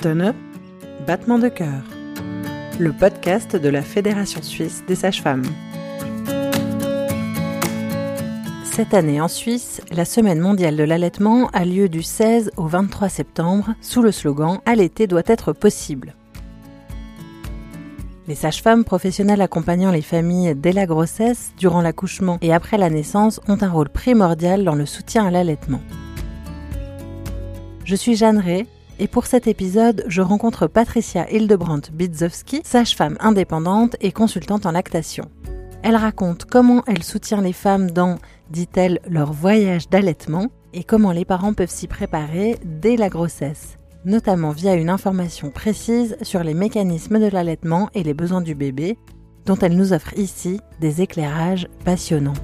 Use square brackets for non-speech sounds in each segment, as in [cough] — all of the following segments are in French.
Battement de cœur, le podcast de la Fédération suisse des sages-femmes. Cette année en Suisse, la Semaine mondiale de l'allaitement a lieu du 16 au 23 septembre sous le slogan Allaiter doit être possible. Les sages-femmes professionnelles accompagnant les familles dès la grossesse, durant l'accouchement et après la naissance ont un rôle primordial dans le soutien à l'allaitement. Je suis Jeanne Ray et pour cet épisode, je rencontre Patricia Hildebrandt Bidzowski, sage-femme indépendante et consultante en lactation. Elle raconte comment elle soutient les femmes dans, dit-elle, leur voyage d'allaitement et comment les parents peuvent s'y préparer dès la grossesse, notamment via une information précise sur les mécanismes de l'allaitement et les besoins du bébé, dont elle nous offre ici des éclairages passionnants.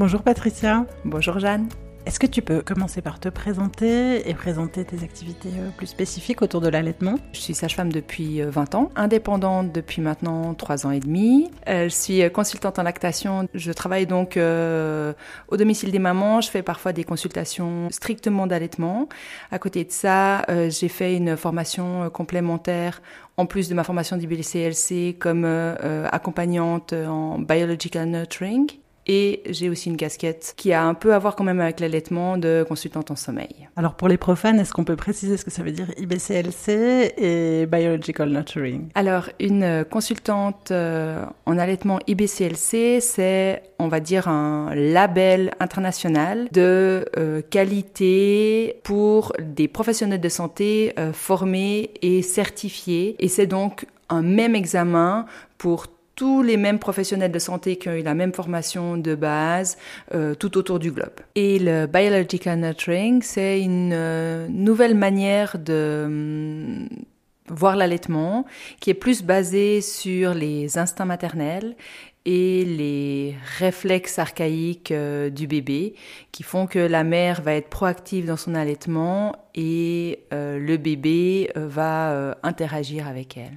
Bonjour Patricia. Bonjour Jeanne. Est-ce que tu peux commencer par te présenter et présenter tes activités euh, plus spécifiques autour de l'allaitement? Je suis sage-femme depuis 20 euh, ans, indépendante depuis maintenant 3 ans et demi. Euh, je suis consultante en lactation. Je travaille donc au domicile des mamans. Je fais parfois des consultations strictement d'allaitement. À côté de ça, j'ai fait une formation complémentaire en plus de ma formation d'IBCLC comme accompagnante en biological nurturing. Et j'ai aussi une casquette qui a un peu à voir quand même avec l'allaitement de consultante en sommeil. Alors pour les profanes, est-ce qu'on peut préciser ce que ça veut dire IBCLC et Biological Nurturing? Alors une consultante euh, en allaitement IBCLC, c'est on va dire un label international de euh, qualité pour des professionnels de santé euh, formés et certifiés. Et c'est donc un même examen pour tous les mêmes professionnels de santé qui ont eu la même formation de base euh, tout autour du globe. Et le Biological Nurturing, c'est une euh, nouvelle manière de hum, voir l'allaitement qui est plus basée sur les instincts maternels et les réflexes archaïques euh, du bébé qui font que la mère va être proactive dans son allaitement et le bébé va interagir avec elle.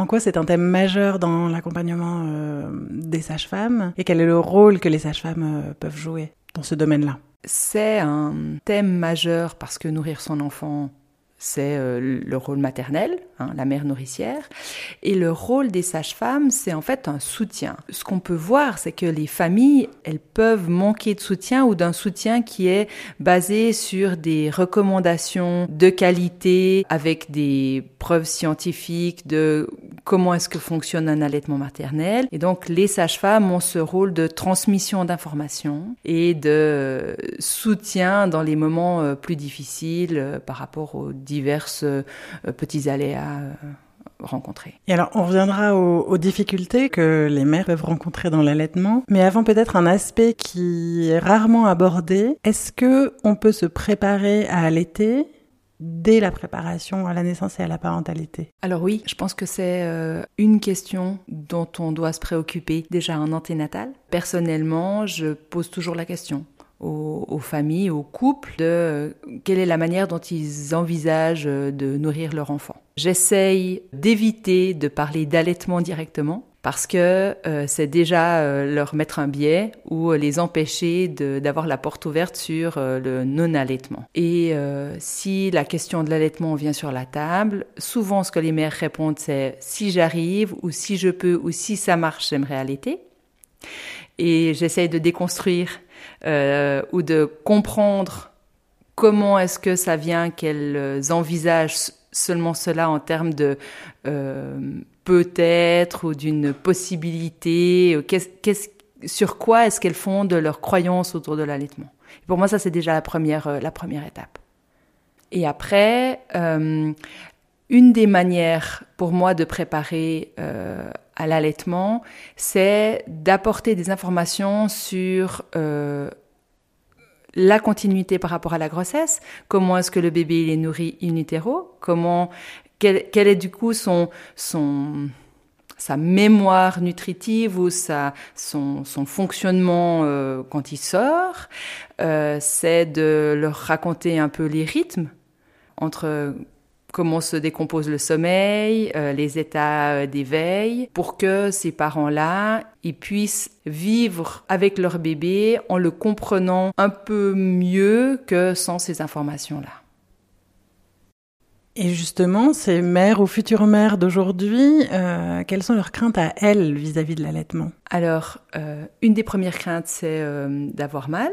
En quoi c'est un thème majeur dans l'accompagnement euh, des sages-femmes et quel est le rôle que les sages-femmes euh, peuvent jouer dans ce domaine-là? C'est un thème majeur parce que nourrir son enfant c'est euh, le rôle maternel, hein, la mère nourricière. Et le rôle des sages-femmes, c'est en fait un soutien. Ce qu'on peut voir, c'est que les familles, elles peuvent manquer de soutien ou d'un soutien qui est basé sur des recommandations de qualité avec des preuves scientifiques de comment est-ce que fonctionne un allaitement maternel. Et donc, les sages-femmes ont ce rôle de transmission d'informations et de soutien dans les moments euh, plus difficiles euh, par rapport aux diverses euh, petits aléas euh, rencontrés. Et alors, on reviendra aux, difficultés que les mères peuvent rencontrer dans l'allaitement, mais avant peut-être un aspect qui est rarement abordé. Est-ce que on peut se préparer à allaiter dès la préparation à la naissance et à la parentalité? Alors oui, je pense que c'est euh, une question dont on doit se préoccuper déjà en anténatal. Personnellement, je pose toujours la question aux, familles, aux couples, de euh, quelle est la manière dont ils envisagent euh, de nourrir leur enfant. J'essaye d'éviter de parler d'allaitement directement parce que euh, c'est déjà leur mettre un biais ou les empêcher d'avoir la porte ouverte sur le non-allaitement. Et si la question de l'allaitement vient sur la table, souvent ce que les mères répondent c'est si j'arrive ou si je peux ou si ça marche, j'aimerais allaiter. Et j'essaye de déconstruire euh, ou de comprendre comment est-ce que ça vient qu'elles envisagent seulement cela en termes de euh, peut-être ou d'une possibilité, sur quoi est-ce qu'elles font de leurs croyances autour de l'allaitement? Pour moi, ça c'est déjà la première, euh, la première étape. Et après, une des manières pour moi de préparer euh, à l'allaitement, c'est d'apporter des informations sur euh, la continuité par rapport à la grossesse, comment est-ce que le bébé il est nourri in utero, comment, quel, est du coup son, son, sa mémoire nutritive ou sa, son, son fonctionnement euh, quand il sort, c'est de leur raconter un peu les rythmes entre comment se décompose le sommeil, euh, les états euh, d'éveil, pour que ces parents-là, ils puissent vivre avec leur bébé en le comprenant un peu mieux que sans ces informations-là. Et justement, ces mères ou futures mères d'aujourd'hui, euh, quelles sont leurs craintes à elles vis-à-vis de l'allaitement? Alors, une des premières craintes, c'est d'avoir mal.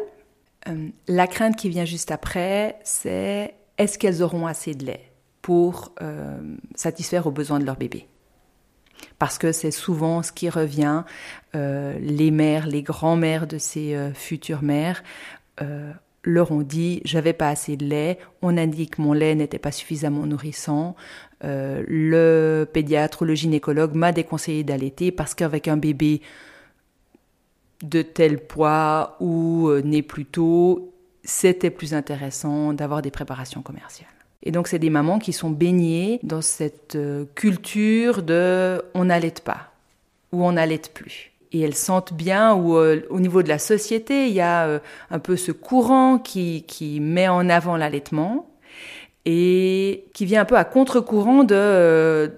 la crainte qui vient juste après, c'est est-ce qu'elles auront assez de lait? Pour euh, satisfaire aux besoins de leur bébé. Parce que c'est souvent ce qui revient, euh, les mères, les grands-mères de ces euh, futures mères leur ont dit j'avais pas assez de lait, on a dit que mon lait n'était pas suffisamment nourrissant, le pédiatre ou le gynécologue m'a déconseillé d'allaiter parce qu'avec un bébé de tel poids ou né plus tôt, c'était plus intéressant d'avoir des préparations commerciales. Et donc, c'est des mamans qui sont baignées dans cette euh, culture de on n'allaite pas ou on n'allaite plus. Et elles sentent bien où, euh, au niveau de la société, il y a euh, un peu ce courant qui, qui met en avant l'allaitement et qui vient un peu à contre-courant des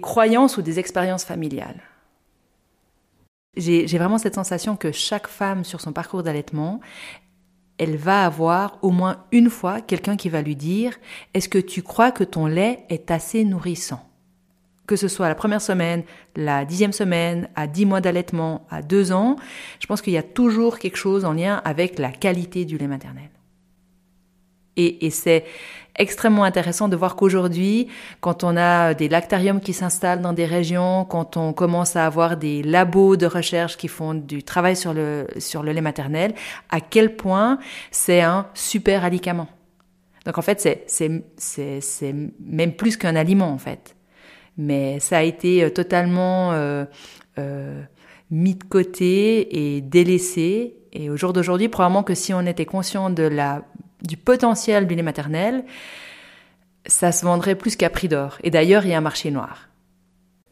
croyances ou des expériences familiales. J'ai vraiment cette sensation que chaque femme sur son parcours d'allaitement, elle va avoir au moins une fois quelqu'un qui va lui dire Est-ce que tu crois que ton lait est assez nourrissant? Que ce soit la première semaine, la dixième semaine, à dix mois d'allaitement, à deux ans, je pense qu'il y a toujours quelque chose en lien avec la qualité du lait maternel. Et, et c'est extrêmement intéressant de voir qu'aujourd'hui, quand on a des lactariums qui s'installent dans des régions, quand on commence à avoir des labos de recherche qui font du travail sur le, sur le lait maternel, à quel point c'est un super alicament. Donc en fait, c'est, même plus qu'un aliment en fait. Mais ça a été euh, totalement euh, euh, mis de côté et délaissé. Et au jour d'aujourd'hui, probablement que si on était conscient de la du potentiel du lait maternel, ça se vendrait plus qu'à prix d'or. Et d'ailleurs, il y a un marché noir.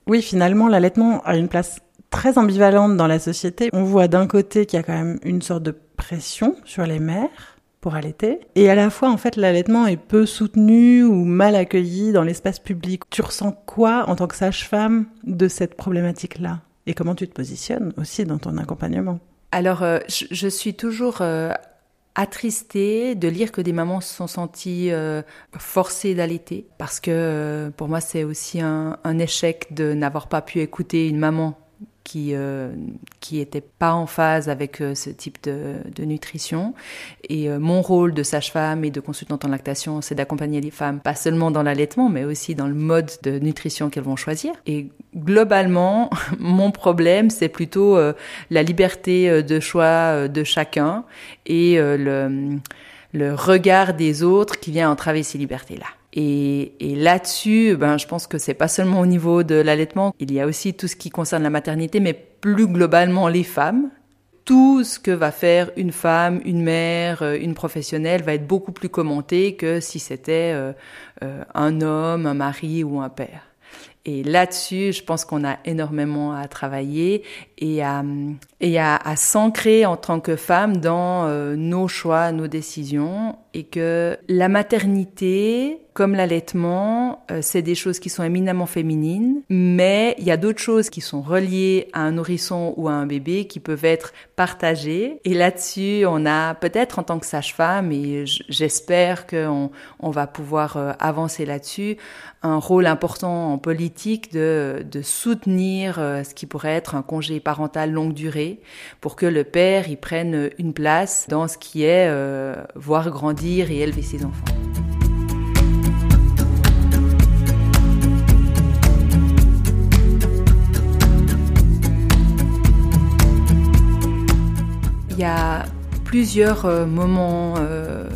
Oui, finalement, l'allaitement a une place très ambivalente dans la société. On voit d'un côté qu'il y a quand même une sorte de pression sur les mères pour allaiter, et à la fois, en fait, l'allaitement est peu soutenu ou mal accueilli dans l'espace public. Tu ressens quoi en tant que sage-femme de cette problématique-là? Et comment tu te positionnes aussi dans ton accompagnement? Alors, euh, je, suis toujours euh, attristée de lire que des mamans se sont senties euh, forcées d'allaiter. Parce que euh, pour moi c'est aussi un, un, échec de n'avoir pas pu écouter une maman qui euh, qui était pas en phase avec euh, ce type de, nutrition. Et euh, mon rôle de sage-femme et de consultante en lactation, c'est d'accompagner les femmes, pas seulement dans l'allaitement, mais aussi dans le mode de nutrition qu'elles vont choisir. Et globalement, [laughs] mon problème, c'est plutôt la liberté de choix de chacun et le, le regard des autres qui vient entraver ces libertés-là. Et, là-dessus, ben, je pense que c'est pas seulement au niveau de l'allaitement, il y a aussi tout ce qui concerne la maternité, mais plus globalement les femmes. Tout ce que va faire une femme, une mère, euh, une professionnelle va être beaucoup plus commenté que si c'était euh, euh, un homme, un mari ou un père. Et là-dessus, je pense qu'on a énormément à travailler et à, à s'ancrer en tant que femme dans nos choix, nos décisions, et que la maternité, comme l'allaitement, euh, c'est des choses qui sont éminemment féminines, mais il y a d'autres choses qui sont reliées à un nourrisson ou à un bébé qui peuvent être partagées. Et là-dessus, on a peut-être en tant que sage-femme, et j'espère qu'on on va pouvoir euh, avancer là-dessus, un rôle important en politique de, soutenir euh, ce qui pourrait être un congé parental longue durée pour que le père y prenne une place dans ce qui est voir grandir et élever ses enfants. Il y a plusieurs euh, moments euh,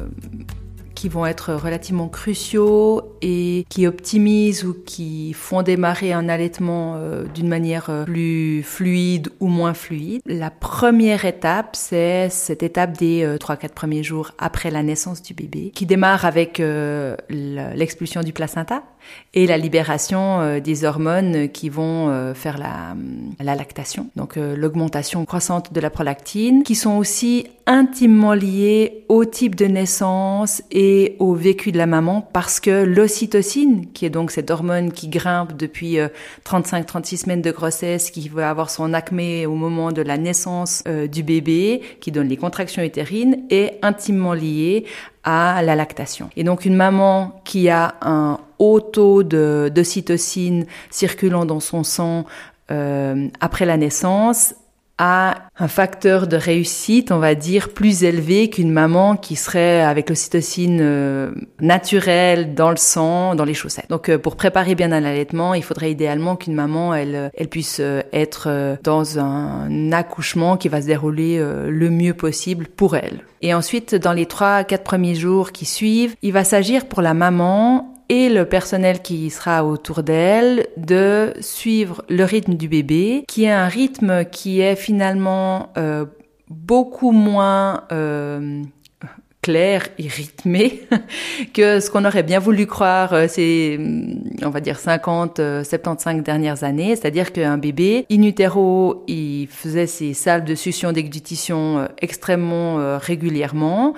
qui vont être relativement cruciaux et qui optimisent ou qui font démarrer un allaitement euh, d'une manière euh, plus fluide ou moins fluide. La première étape, c'est cette étape des 3-4 premiers jours après la naissance du bébé, qui démarre avec l'expulsion du placenta et la libération des hormones qui vont faire la, la lactation. Donc l'augmentation croissante de la prolactine, qui sont aussi intimement liées au type de naissance et au vécu de la maman parce que l'ocytocine, qui est donc cette hormone qui grimpe depuis 35-36 euh, semaines de grossesse, qui va avoir son acmé au moment de la naissance euh, du bébé, qui donne les contractions utérines, est intimement liée à la lactation. Et donc une maman qui a un haut taux d'ocytocine circulant dans son sang euh, après la naissance un facteur de réussite, on va dire, plus élevé qu'une maman qui serait avec l'ocytocine euh, naturelle dans le sang, dans les chaussettes. Donc, euh, pour préparer bien un allaitement, il faudrait idéalement qu'une maman, elle, elle puisse euh, être dans un accouchement qui va se dérouler le mieux possible pour elle. Et ensuite, dans les trois, quatre premiers jours qui suivent, il va s'agir pour la maman et le personnel qui sera autour d'elle de suivre le rythme du bébé, qui est un rythme qui est finalement euh, beaucoup moins euh, clair et rythmé [laughs] que ce qu'on aurait bien voulu croire euh, ces, mm, on va dire 50, 75 euh, dernières années. C'est-à-dire qu'un bébé, in utero, il faisait ses salles de succion d'exdutition euh, extrêmement régulièrement.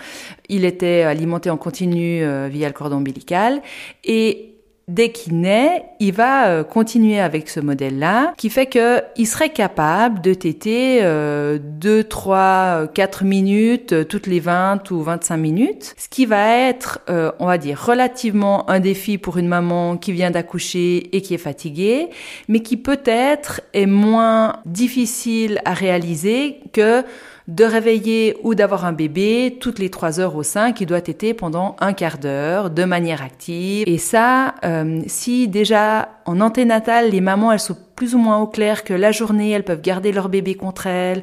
Il était alimenté en continu via le cordon ombilical et dès qu'il naît, il va euh, continuer avec ce modèle-là, qui fait qu'il serait capable de téter euh, 2, 3, 4 minutes euh, toutes les 20 ou 25 minutes, ce qui va être, euh, on va dire, relativement un défi pour une maman qui vient d'accoucher et qui est fatiguée, mais qui peut-être est moins difficile à réaliser que de réveiller ou d'avoir un bébé toutes les trois heures au sein qui doit être pendant un quart d'heure de manière active. Et ça, euh, si déjà en anténatal, les mamans, elles sont plus ou moins au clair que la journée, elles peuvent garder leur bébé contre elles,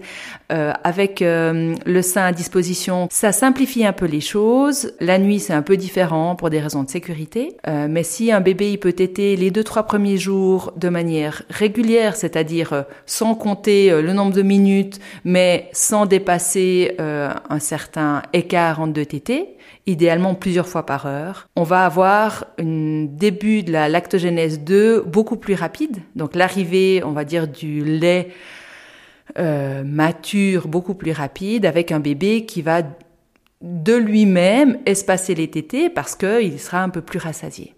euh, avec euh, le sein à disposition. Ça simplifie un peu les choses. La nuit, c'est un peu différent pour des raisons de sécurité. Euh, mais si un bébé, il peut téter les deux, trois premiers jours de manière régulière, c'est-à-dire sans compter le nombre de minutes, mais sans dépasser un certain écart entre deux tétés, idéalement plusieurs fois par heure. On va avoir un début de la lactogénèse 2 beaucoup plus rapide. Donc l'arrivée, on va dire, du lait euh, mature beaucoup plus rapide avec un bébé qui va de lui-même espacer les tétés parce qu'il sera un peu plus rassasié.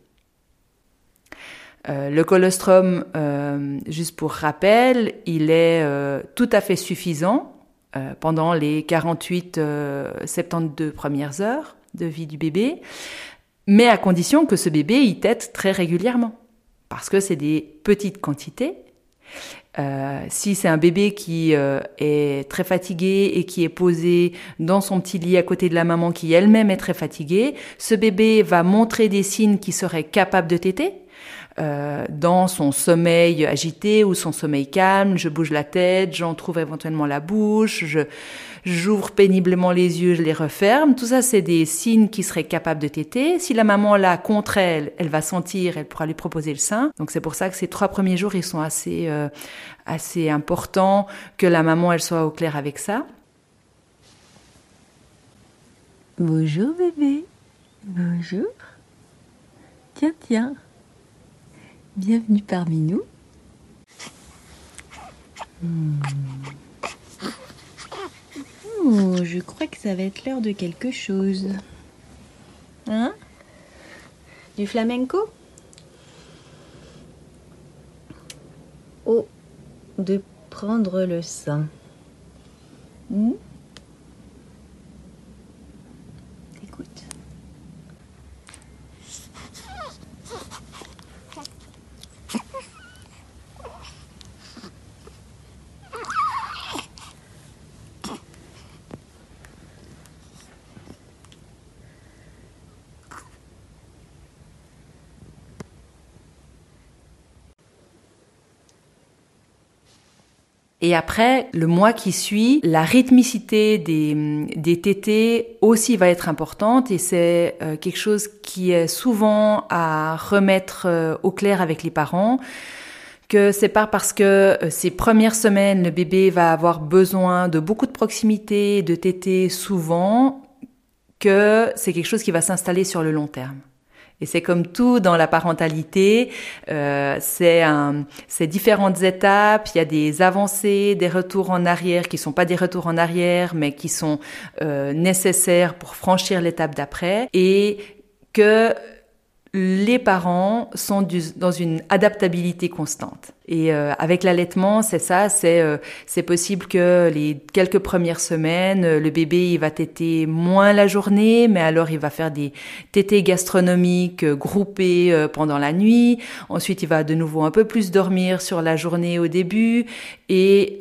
Euh, le colostrum, euh, juste pour rappel, il est tout à fait suffisant pendant les 48-72 premières heures de vie du bébé, mais à condition que ce bébé y tète très régulièrement, parce que c'est des petites quantités. Euh, si c'est un bébé qui euh, est très fatigué et qui est posé dans son petit lit à côté de la maman qui elle-même est très fatiguée, ce bébé va montrer des signes qui seraient capables de téter. Euh, dans son sommeil agité ou son sommeil calme, je bouge la tête, j'en trouve éventuellement la bouche, je, j'ouvre péniblement les yeux, je les referme. Tout ça, c'est des signes qui seraient capables de téter. Si la maman l'a contre elle, elle va sentir, elle pourra lui proposer le sein. Donc c'est pour ça que ces trois premiers jours, ils sont assez, euh, assez importants que la maman, elle soit au clair avec ça. Bonjour bébé. Bonjour. Tiens, tiens. Bienvenue parmi nous. Hmm. Je crois que ça va être l'heure de quelque chose. Hein? Du flamenco? Oh, de prendre le sein. Hmm? Et après, le mois qui suit, la rythmicité des, des tétés aussi va être importante et c'est euh, quelque chose qui est souvent à remettre euh, au clair avec les parents que c'est pas parce que euh, ces premières semaines, le bébé va avoir besoin de beaucoup de proximité, de tétés souvent, que c'est quelque chose qui va s'installer sur le long terme. Et c'est comme tout dans la parentalité, euh, c'est différentes étapes. Il y a des avancées, des retours en arrière qui sont pas des retours en arrière, mais qui sont euh, nécessaires pour franchir l'étape d'après, et que les parents sont dans une adaptabilité constante. Et euh, avec l'allaitement, c'est ça, c'est euh, c'est possible que les quelques premières semaines, le bébé il va téter moins la journée, mais alors il va faire des tétés gastronomiques euh, groupés pendant la nuit. Ensuite, il va de nouveau un peu plus dormir sur la journée au début. Et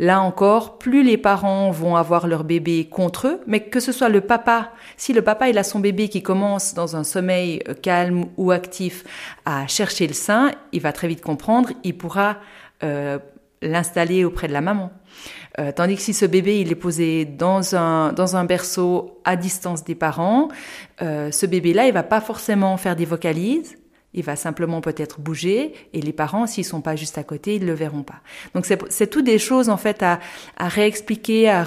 là encore, plus les parents vont avoir leur bébé contre eux, mais que ce soit le papa, si le papa il a son bébé qui commence dans un sommeil calme ou actif à chercher le sein, il va très vite comprendre, euh, l'installer auprès de la maman. Euh, tandis que si ce bébé il est posé dans un dans un berceau à distance des parents, euh, ce bébé là il va pas forcément faire des vocalises, il va simplement peut-être bouger et les parents, s'ils sont pas juste à côté, ils le verront pas. Donc c'est tout des choses en fait à, réexpliquer, à,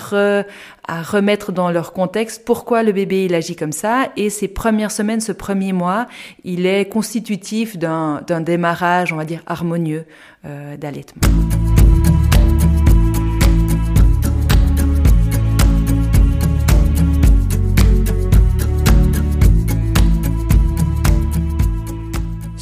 à remettre dans leur contexte pourquoi le bébé il agit comme ça? Et ces premières semaines, ce premier mois, il est constitutif d'un démarrage, on va dire harmonieux euh, d'allaitement.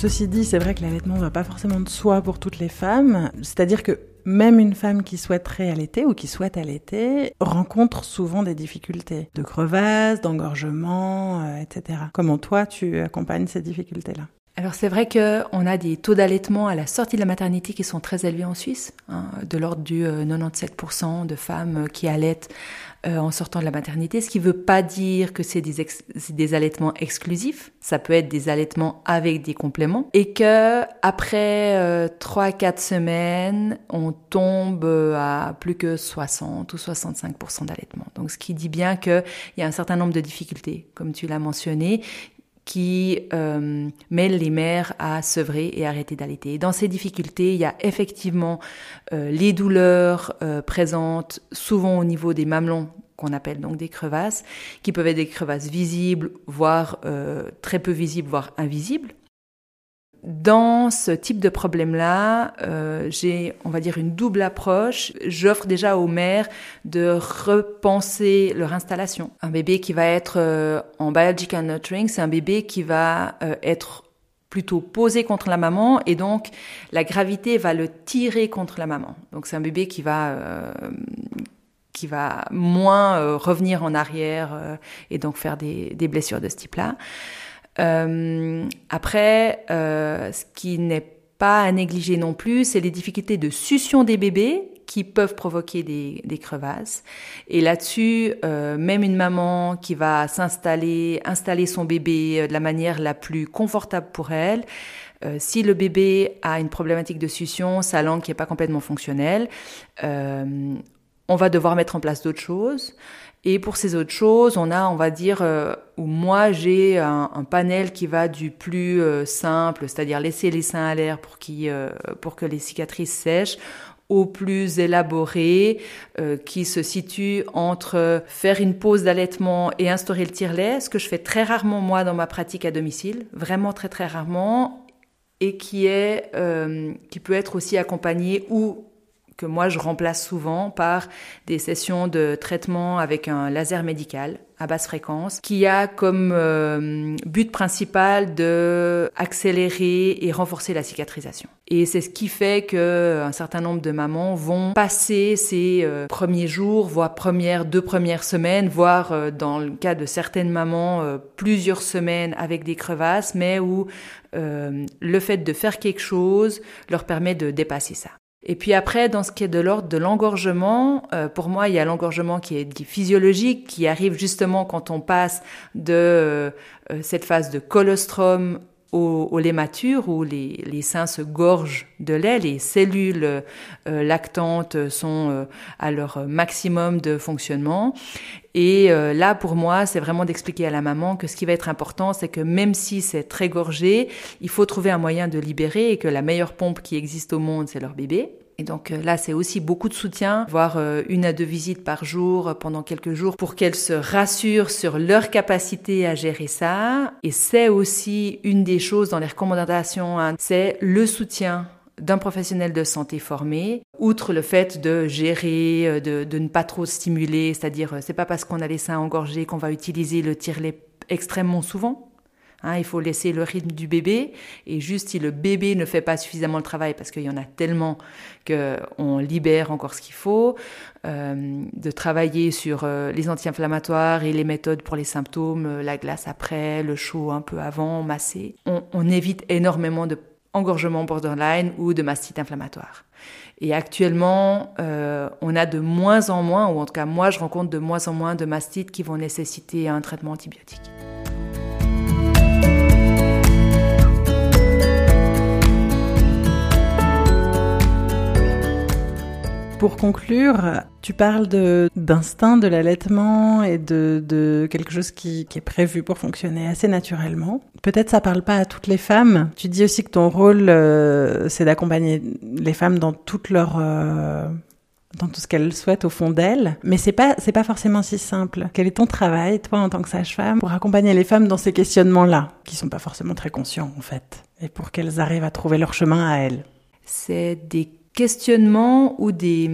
Ceci dit, c'est vrai que l'allaitement ne va pas forcément de soi pour toutes les femmes. C'est-à-dire que même une femme qui souhaiterait allaiter ou qui souhaite allaiter rencontre souvent des difficultés de crevasse, d'engorgement, euh, etc. Comment toi, tu accompagnes ces difficultés-là? Alors c'est vrai qu'on a des taux d'allaitement à la sortie de la maternité qui sont très élevés en Suisse, hein, de l'ordre du 97% euh, de femmes qui allaitent euh, en sortant de la maternité, ce qui ne veut pas dire que c'est des, allaitements exclusifs. Ça peut être des allaitements avec des compléments. Et que après euh, 3-4 semaines, on tombe à plus que 60 ou 65% d'allaitement. Donc ce qui dit bien qu'il y a un certain nombre de difficultés, comme tu l'as mentionné, qui euh, mêlent les mères à sevrer et arrêter d'allaiter. Dans ces difficultés, il y a effectivement euh, les douleurs euh, présentes souvent au niveau des mamelons qu'on appelle donc des crevasses, qui peuvent être des crevasses visibles, voire très peu visibles, voire invisibles. Dans ce type de problème-là, euh, j'ai, on va dire, une double approche. J'offre déjà aux mères de repenser leur installation. Un bébé qui va être euh, en biological nurturing, c'est un bébé qui va euh, être plutôt posé contre la maman et donc la gravité va le tirer contre la maman. Donc c'est un bébé qui va qui va moins revenir en arrière et donc faire des blessures de ce type-là. Euh, après, euh, ce qui n'est pas à négliger non plus, c'est les difficultés de succion des bébés qui peuvent provoquer des, des crevasses. Et là-dessus, euh, même une maman qui va s'installer, installer son bébé de la manière la plus confortable pour elle, euh, si le bébé a une problématique de succion, sa langue qui n'est pas complètement fonctionnelle, euh, on va devoir mettre en place d'autres choses. Et pour ces autres choses, on a, on va dire, euh, où moi j'ai un, panel qui va du plus euh, simple, c'est-à-dire laisser les seins à l'air pour, euh, pour que les cicatrices sèchent, au plus élaboré, qui se situe entre faire une pause d'allaitement et instaurer le tire-lait, ce que je fais très rarement moi dans ma pratique à domicile, vraiment très très rarement, et qui est, qui peut être aussi accompagné ou que moi je remplace souvent par des sessions de traitement avec un laser médical à basse fréquence qui a comme euh, but principal de accélérer et renforcer la cicatrisation. Et c'est ce qui fait que un certain nombre de mamans vont passer ces euh, premiers jours, voire premières deux premières semaines, voire euh, dans le cas de certaines mamans plusieurs semaines avec des crevasses, mais où le fait de faire quelque chose leur permet de dépasser ça. Et puis après, dans ce qui est de l'ordre de l'engorgement, euh, pour moi, il y a l'engorgement qui est physiologique, qui arrive justement quand on passe de euh, cette phase de colostrum au, lait mature où les, les, seins se gorgent de lait, les cellules euh, lactantes sont euh, à leur maximum de fonctionnement. Et euh, là, pour moi, c'est vraiment d'expliquer à la maman que ce qui va être important, c'est que même si c'est très gorgé, il faut trouver un moyen de libérer et que la meilleure pompe qui existe au monde, c'est leur bébé. Et donc euh, là, c'est aussi beaucoup de soutien, voire euh, une à deux visites par jour euh, pendant quelques jours pour qu'elles se rassurent sur leur capacité à gérer ça. Et c'est aussi une des choses dans les recommandations, hein, c'est le soutien d'un professionnel de santé formé, outre le fait de gérer, de, ne pas trop stimuler, c'est-à-dire c'est pas parce qu'on a les seins engorgés qu'on va utiliser le tire-lait extrêmement souvent. Hein, il faut laisser le rythme du bébé et juste si le bébé ne fait pas suffisamment le travail parce qu'il y en a tellement qu'on libère encore ce qu'il faut, euh, de travailler sur euh, les anti-inflammatoires et les méthodes pour les symptômes, euh, la glace après, le chaud un peu avant, masser. On, évite énormément de borderline ou de mastite inflammatoire. Et actuellement, on a de moins en moins, ou en tout cas moi je rencontre de moins en moins de mastites qui vont nécessiter un traitement antibiotique. Pour conclure, tu parles d'instinct de, l'allaitement et de, quelque chose qui, est prévu pour fonctionner assez naturellement. Peut-être ça parle pas à toutes les femmes. Tu dis aussi que ton rôle, euh, c'est d'accompagner les femmes euh, dans tout ce qu'elles souhaitent au fond d'elles, mais c'est pas c'est pas forcément si simple. Quel est ton travail, toi, en tant que sage-femme, pour accompagner les femmes dans ces questionnements-là, qui sont pas forcément très conscients en fait, et pour qu'elles arrivent à trouver leur chemin à elles? C'est des questionnements ou des,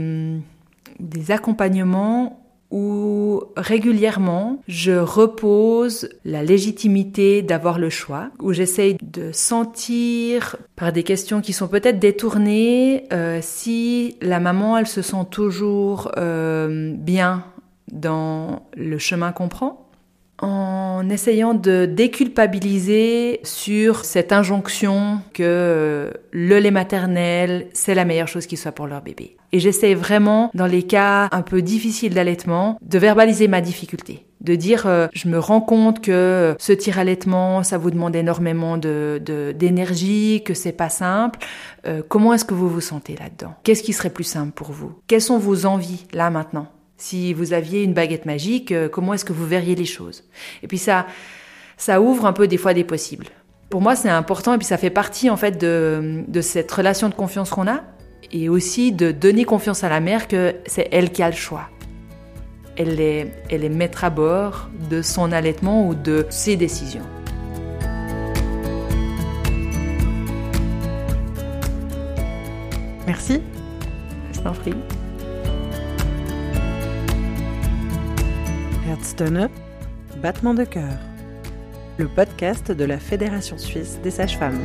accompagnements où régulièrement je repose la légitimité d'avoir le choix, où j'essaye de sentir par des questions qui sont peut-être détournées euh, si la maman elle se sent toujours euh, bien dans le chemin qu'on prend en essayant de déculpabiliser sur cette injonction que euh, le lait maternel, c'est la meilleure chose qui soit pour leur bébé. Et j'essaie vraiment, dans les cas un peu difficiles d'allaitement, de verbaliser ma difficulté. De dire, euh, je me rends compte que ce tir-allaitement, ça vous demande énormément de, d'énergie, que c'est pas simple. Euh, comment est-ce que vous vous sentez là-dedans? Qu'est-ce qui serait plus simple pour vous? Quelles sont vos envies là maintenant? Si vous aviez une baguette magique, euh, comment est-ce que vous verriez les choses? Et puis ça, ça ouvre un peu des fois des possibles. Pour moi, c'est important et puis ça fait partie en fait de, de cette relation de confiance qu'on a et aussi de donner confiance à la mère que c'est elle qui a le choix. Elle est, elle est maître à bord de son allaitement ou de ses décisions. Merci. Je t'en prie. Herzstunde, Battement de cœur, le podcast de la Fédération suisse des sages-femmes.